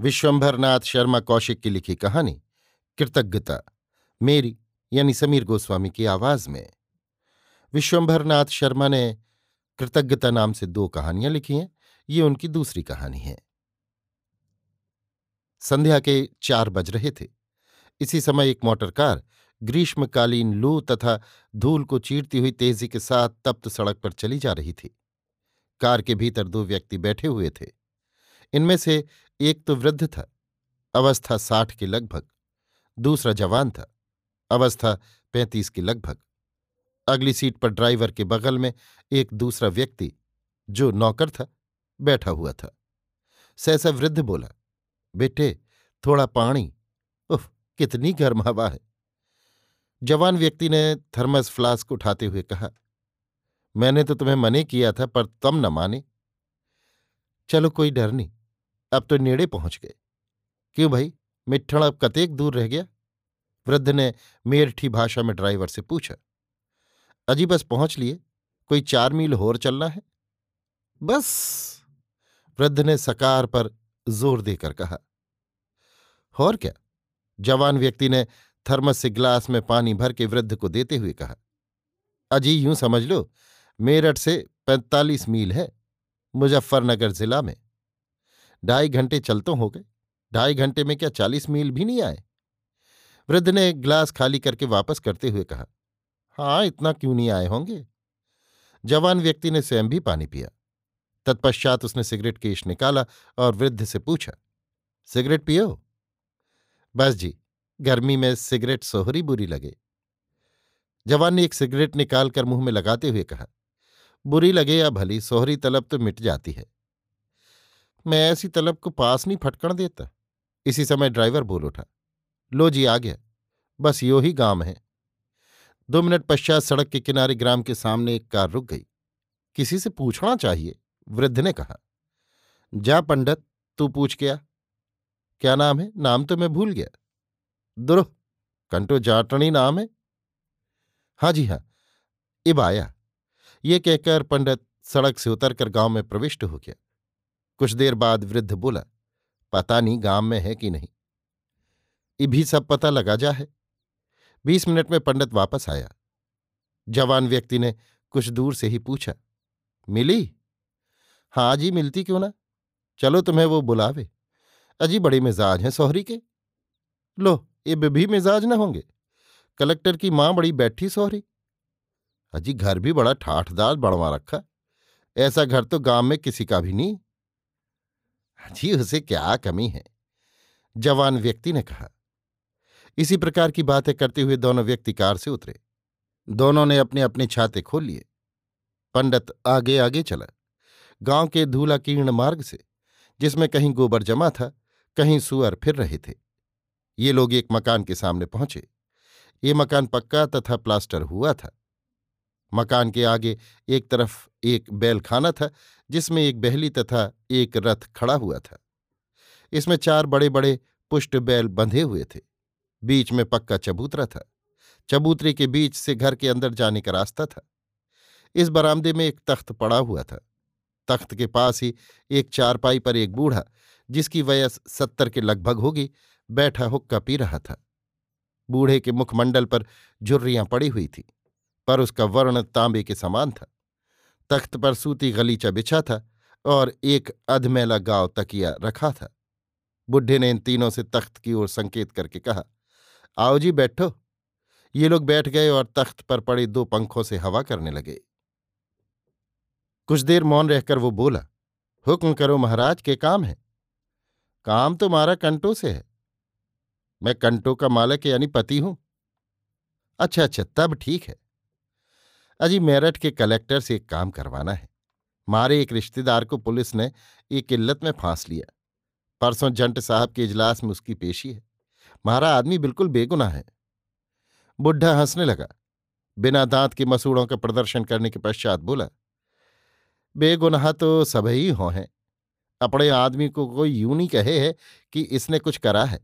विश्वंभरनाथ शर्मा कौशिक की लिखी कहानी, कृतज्ञता, मेरी, यानी समीर गोस्वामी की आवाज़ में। विश्वंभरनाथ शर्मा ने कृतज्ञता नाम से दो कहानियाँ लिखी हैं, ये उनकी दूसरी कहानी है। संध्या के चार बज रहे थे। इसी समय एक मोटर कार ग्रीष्मकालीन लू तथा धूल को चीरती हुई तेज़ी के साथ तप्त सड़क पर चली जा रही थी। कार के भीतर दो व्यक्ति बैठे हुए थे। इनमें से एक तो वृद्ध था, अवस्था साठ के लगभग, दूसरा जवान था, अवस्था पैंतीस के लगभग। अगली सीट पर ड्राइवर के बगल में एक दूसरा व्यक्ति, जो नौकर था, बैठा हुआ था। सहसा वृद्ध बोला, बेटे, थोड़ा पानी। उफ, कितनी गर्म हवा है। जवान व्यक्ति ने थर्मस फ्लास्क उठाते हुए कहा, मैंने तो तुम्हें मने किया था, पर तुम न माने। चलो, कोई डर नहीं। अब तो नेड़े पहुँच गए। क्यों भाई? मिठण अब कतेक दूर रह गया? वृद्ध ने मेरठी भाषा में ड्राइवर से पूछा। अजी बस पहुँच लिए। कोई चार मील होर चलना है? बस। वृद्ध ने सकार पर ज़ोर देकर कहा। और क्या? जवान व्यक्ति ने थर्मस से गिलास में पानी भर के वृद्ध को देते हुए कहा। अजी, यूँ समझ लो, मेरठ से पैंतालीस मील है मुजफ्फरनगर जिला में। ढाई घंटे चल तो हो गए। ढाई घंटे में क्या चालीस मील भी नहीं आए? वृद्ध ने ग्लास खाली करके वापस करते हुए कहा हाँ इतना क्यों नहीं आए होंगे? जवान व्यक्ति ने स्वयं भी पानी पिया। तत्पश्चात उसने सिगरेट केश निकाला और वृद्ध से पूछा, सिगरेट पियो? बस जी, गर्मी में सिगरेट सोहरी बुरी लगे। जवान ने एक सिगरेट निकालकर मुँह में लगाते हुए कहा, बुरी लगे या भली, सोहरी तलब तो मिट जाती है। मैं ऐसी तलब को पास नहीं फटकण देता। इसी समय ड्राइवर बोल उठा, लो जी, आ गया। बस यो ही गाँव है। दो मिनट पश्चात सड़क के किनारे ग्राम के सामने एक कार रुक गई। किसी से पूछना चाहिए? वृद्ध ने कहा, जा पंडित, तू पूछ गया क्या नाम है? नाम तो मैं भूल गया। दुरुह, कंटो जाटणी नाम है? हाँ जी हाँ। इब आया। ये कहकर पंडित सड़क से उतरकर गाँव में प्रविष्ट हो गया। कुछ देर बाद वृद्ध बोला, पता नहीं गाँव में है कि नहीं। इभी सब पता लगा जा है। बीस मिनट में पंडित वापस आया। जवान व्यक्ति ने कुछ दूर से ही पूछा, मिली? हाँ जी, मिलती क्यों ना? चलो तुम्हें वो बुलावे। अजी बड़े मिजाज हैं सोहरी के। लो, ये भी मिजाज न होंगे। कलेक्टर की माँ बड़ी बैठी सोहरी। अजी घर भी बड़ा ठाठदार बढ़वा रखा। ऐसा घर तो गाँव में किसी का भी नहीं। जी, उसे क्या कमी है? जवान व्यक्ति ने कहा, इसी प्रकार की बातें करते हुए दोनों व्यक्ति कार से उतरे। दोनों ने अपने अपने छाते खोल लिए। पंडित आगे आगे चला, गाँव के धूला कीर्ण मार्ग से, जिसमें कहीं गोबर जमा था, कहीं सुअर फिर रहे थे। ये लोग एक मकान के सामने पहुँचे। ये मकान पक्का तथा प्लास्टर हुआ था। मकान के आगे एक तरफ़ एक बैलखाना था जिसमें एक बहली तथा एक रथ खड़ा हुआ था। इसमें चार बड़े बड़े पुष्ट बैल बंधे हुए थे। बीच में पक्का चबूतरा था। चबूतरे के बीच से घर के अंदर जाने का रास्ता था। इस बरामदे में एक तख्त पड़ा हुआ था। तख्त के पास ही एक चारपाई पर एक बूढ़ा, जिसकी वयस सत्तर के लगभग होगी, बैठा हुक्का पी रहा था। बूढ़े के मुखमंडल पर झुर्रियाँ पड़ी हुई थी, पर उसका वर्ण तांबे के समान था। तख्त पर सूती गलीचा बिछा था और एक अधमैला गाँव तकिया रखा था। बुढ़े ने इन तीनों से तख्त की ओर संकेत करके कहा, आओ जी, बैठो। ये लोग बैठ गए और तख्त पर पड़े दो पंखों से हवा करने लगे। कुछ देर मौन रहकर वो बोला, हुक्म करो महाराज, के काम है? काम तो मारा कंटो से है। मैं कंटो का मालक यानी पति हूँ। अच्छा अच्छा तब ठीक है। अजी मेरठ के कलेक्टर से एक काम करवाना है। मारे एक रिश्तेदार को पुलिस ने एक इल्लत में फांस लिया। परसों जंट साहब के इजलास में उसकी पेशी है। मारा आदमी बिल्कुल बेगुनाह है। बुढ़ा हंसने लगा। बिना दांत के मसूड़ों का प्रदर्शन करने के पश्चात बोला, बेगुनाह तो सभी हो हैं अपने आदमी को कोई यूँ नहीं कहे है कि इसने कुछ करा है।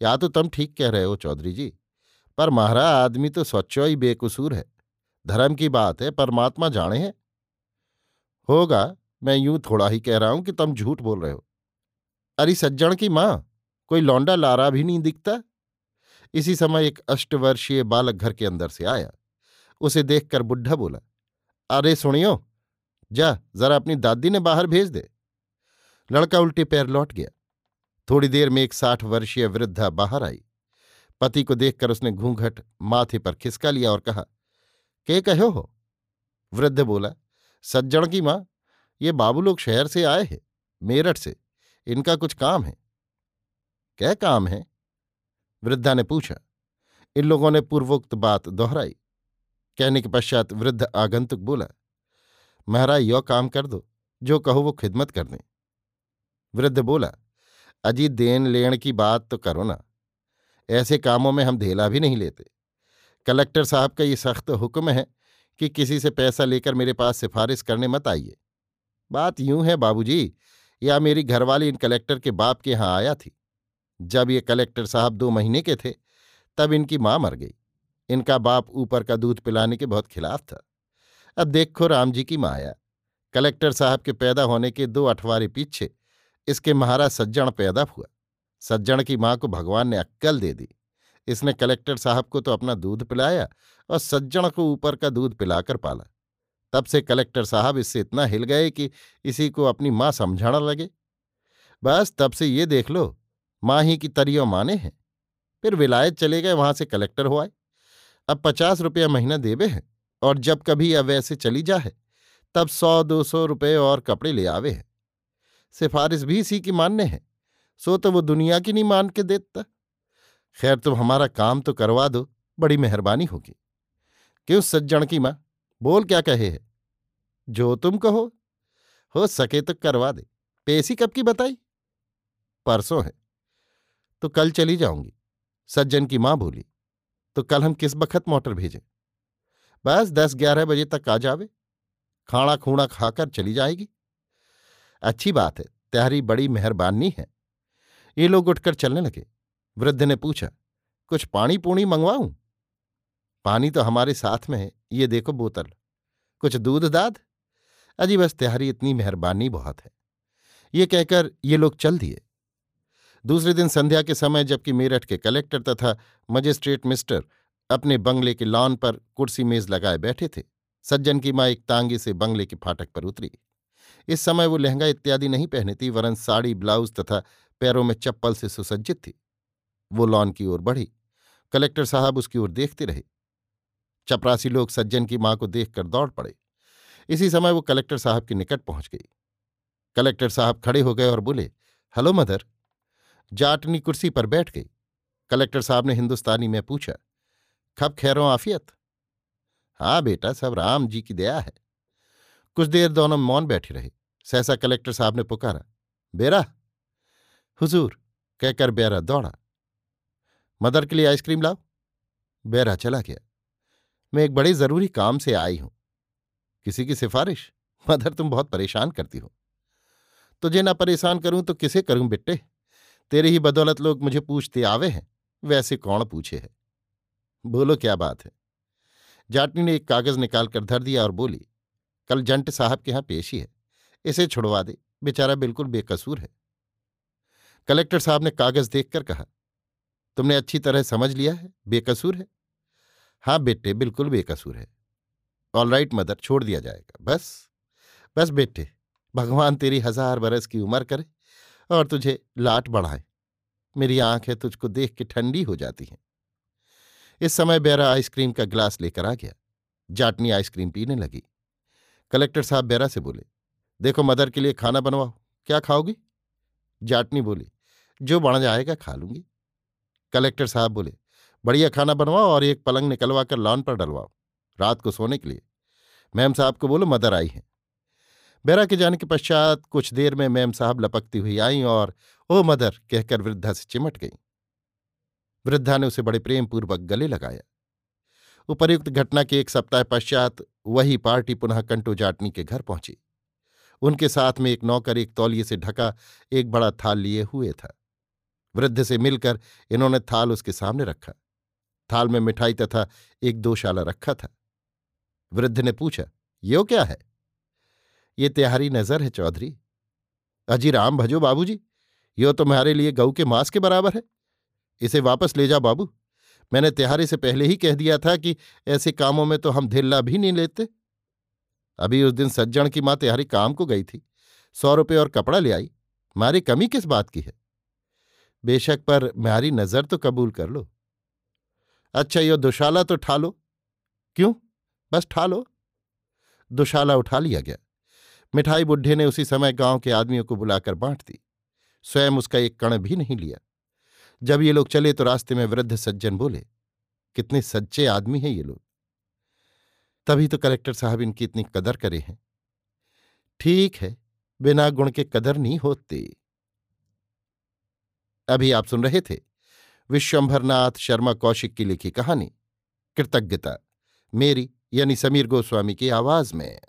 या तो तुम ठीक कह रहे हो, चौधरी जी, पर महारा आदमी तो स्वच्छ ही बेकसूर है। धर्म की बात है, परमात्मा जाने हैं। होगा, मैं यूँ थोड़ा ही कह रहा हूँ कि तुम झूठ बोल रहे हो। अरे, सज्जन की माँ, कोई लौंडा लारा भी नहीं दिखता? इसी समय एक अष्टवर्षीय बालक घर के अंदर से आया। उसे देखकर बुढ़ा बोला, अरे, सुनियो, जा, जरा अपनी दादी ने बाहर भेज दे। लड़का उल्टे पैर लौट गया। थोड़ी देर में एक साठ वर्षीय वृद्धा बाहर आई। पति को देखकर उसने घूंघट माथे पर खिसका लिया और कहा के कहो हो? वृद्ध बोला सज्जण की माँ, ये बाबू लोग शहर से आए हैं, मेरठ से, इनका कुछ काम है। क्या काम है? वृद्धा ने पूछा, इन लोगों ने पूर्वोक्त बात दोहराई। कहने के पश्चात वृद्ध आगंतुक बोला, महाराज यो काम कर दो, जो कहो वो खिदमत कर दें। वृद्ध बोला अजी देन लेन की बात तो करो ना, ऐसे कामों में हम धेला भी नहीं लेते। कलेक्टर साहब का ये सख्त हुक्म है कि किसी से पैसा लेकर मेरे पास सिफारिश करने मत आइए। बात यूँ है, बाबूजी, या मेरी घरवाली इन कलेक्टर के बाप के यहाँ आया थी? जब ये कलेक्टर साहब दो महीने के थे, तब इनकी माँ मर गई। इनका बाप ऊपर का दूध पिलाने के बहुत खिलाफ था। अब देखो राम जी की माया। कलेक्टर साहब के पैदा होने के दो अठवारे पीछे इसके महाराज सज्जन पैदा हुआ। सज्जन की माँ को भगवान ने अक्कल दे दी। इसने कलेक्टर साहब को तो अपना दूध पिलाया और सज्जन को ऊपर का दूध पिलाकर पाला। तब से कलेक्टर साहब इससे इतना हिल गए कि इसी को अपनी माँ समझाना लगे। बस तब से ये देख लो, माँ ही की तरियो माने हैं। फिर विलायत चले गए, वहाँ से कलेक्टर हो आए। अब पचास रुपया महीना देवे हैं और जब कभी अब ऐसे चली जाए, तब सौ, दो सौ रुपये और कपड़े ले आवे हैं। सिफारिश भी इसी की मान्य है, सो तो वो दुनिया की नहीं मान के देता। खैर, तुम हमारा काम तो करवा दो, बड़ी मेहरबानी होगी। क्यों सज्जन की माँ? बोल क्या कहे है? जो तुम कहो। हो सके तो करवा दे। पेशी कब की बताई? परसों है। तो कल चली जाऊँगी। सज्जन की माँ बोली तो कल हम किस बखत मोटर भेजें? बस दस ग्यारह बजे तक आ जावे। खाना खूणा खाकर चली जाएगी। अच्छी बात है, त्यारी बड़ी मेहरबानी है। ये लोग उठकर चलने लगे। वृद्ध ने पूछा, कुछ पानी पूणी मंगवाऊं? पानी तो हमारे साथ में है, ये देखो बोतल। कुछ दूध दाद? अजी बस त्यारी इतनी मेहरबानी बहुत है। ये कहकर ये लोग चल दिए। दूसरे दिन संध्या के समय जबकि मेरठ के कलेक्टर तथा मजिस्ट्रेट मिस्टर अपने बंगले के लॉन पर कुर्सी मेज लगाए बैठे थे, सज्जन की माँ एक तांगे से बंगले के फाटक पर उतरी। इस समय वो लहंगा इत्यादि नहीं पहनी थी वरन साड़ी, ब्लाउज तथा पैरों में चप्पल से सुसज्जित थी। वो लॉन की ओर बढ़ी। कलेक्टर साहब उसकी ओर देखते रहे। चपरासी लोग सज्जन की माँ को देखकर दौड़ पड़े। इसी समय वो कलेक्टर साहब के निकट पहुँच गई। कलेक्टर साहब खड़े हो गए और बोले, हेलो मदर। जाटनी कुर्सी पर बैठ गई। कलेक्टर साहब ने हिंदुस्तानी में पूछा, खब खैरों आफियत? हाँ बेटा, सब राम जी की दया है। कुछ देर दोनों मौन बैठे रहे। सहसा कलेक्टर साहब ने पुकारा, बेरा? हुजूर, कहकर बेरा दौड़ा। मदर के लिए आइसक्रीम लाओ। बेरा चला गया। मैं एक बड़े ज़रूरी काम से आई हूँ। किसी की सिफारिश? मदर, तुम बहुत परेशान करती हो। तुझे ना परेशान करूँ तो किसे करूँ बिट्टे? तेरे ही बदौलत लोग मुझे पूछते आवे हैं, वैसे कौन पूछे है? बोलो क्या बात है? जाटनी ने एक कागज़ निकालकर धर दिया और बोली, कल जंट साहब के यहाँ पेशी है। इसे छुड़वा दे। बेचारा बिल्कुल बेकसूर है। कलेक्टर साहब ने कागज़ देखकर कहा तुमने अच्छी तरह समझ लिया है, बेकसूर है? हाँ बेटे, बिल्कुल बेकसूर है। ऑल राइट मदर छोड़ दिया जाएगा, बस बस बेटे, भगवान तेरी हज़ार बरस की उम्र करे और तुझे लाट बढ़ाए। मेरी आँखें तुझको देख के ठंडी हो जाती हैं। इस समय बेरा आइसक्रीम का गिलास लेकर आ गया। जाटनी आइसक्रीम पीने लगी। कलेक्टर साहब बेरा से बोले, देखो मदर के लिए खाना बनवाओ, क्या खाओगी? जाटनी बोली, जो बन जाएगा खा लूँगी। कलेक्टर साहब बोले, बढ़िया खाना बनवाओ और एक पलंग निकलवा कर लॉन पर डलवाओ, रात को सोने के लिए। मैम साहब को बोलो, मदर आई हैं। बेरा के जाने के पश्चात कुछ देर में मैम साहब लपकती हुई आई और, ओ मदर, कहकर वृद्धा से चिमट गई। वृद्धा ने उसे बड़े प्रेमपूर्वक गले लगाया। उपर्युक्त घटना के एक सप्ताह पश्चात वही पार्टी पुनः कंटो जाटनी के घर पहुँची। उनके साथ में एक नौकर एक तौलिए से ढका एक बड़ा थाल लिए हुए था। वृद्ध से मिलकर इन्होंने थाल उसके सामने रखा। थाल में मिठाई तथा एक दोशाला रखा था। वृद्ध ने पूछा, यो क्या है? ये त्योहारी नज़र है, चौधरी। अजी राम भजो बाबूजी, यो तुम्हारे लिए गऊ के मांस के बराबर है। इसे वापस ले जाओ बाबू। मैंने त्योहारी से पहले ही कह दिया था कि ऐसे कामों में तो हम धिल्ला भी नहीं लेते। अभी उस दिन सज्जन की माँ त्योहारी काम को गई थी। सौ रुपये और कपड़ा ले आई। मारी कमी किस बात की है? बेशक, पर म्यारी नज़र तो कबूल कर लो। अच्छा यो दुशाला तो ठा लो क्यों? बस ठा लो दुशाला उठा लिया गया। मिठाई बुढ़े ने उसी समय गाँव के आदमियों को बुलाकर बांट दी। स्वयं उसका एक कण भी नहीं लिया। जब ये लोग चले तो रास्ते में वृद्ध सज्जन बोले, कितने सच्चे आदमी हैं ये लोग। तभी तो कलेक्टर साहब इनकी इतनी कदर करे हैं। ठीक है, बिना गुण के कदर नहीं होती। अभी आप सुन रहे थे विश्वंभरनाथ शर्मा कौशिक की लिखी कहानी, कृतज्ञता, मेरी यानी समीर गोस्वामी की आवाज़ में।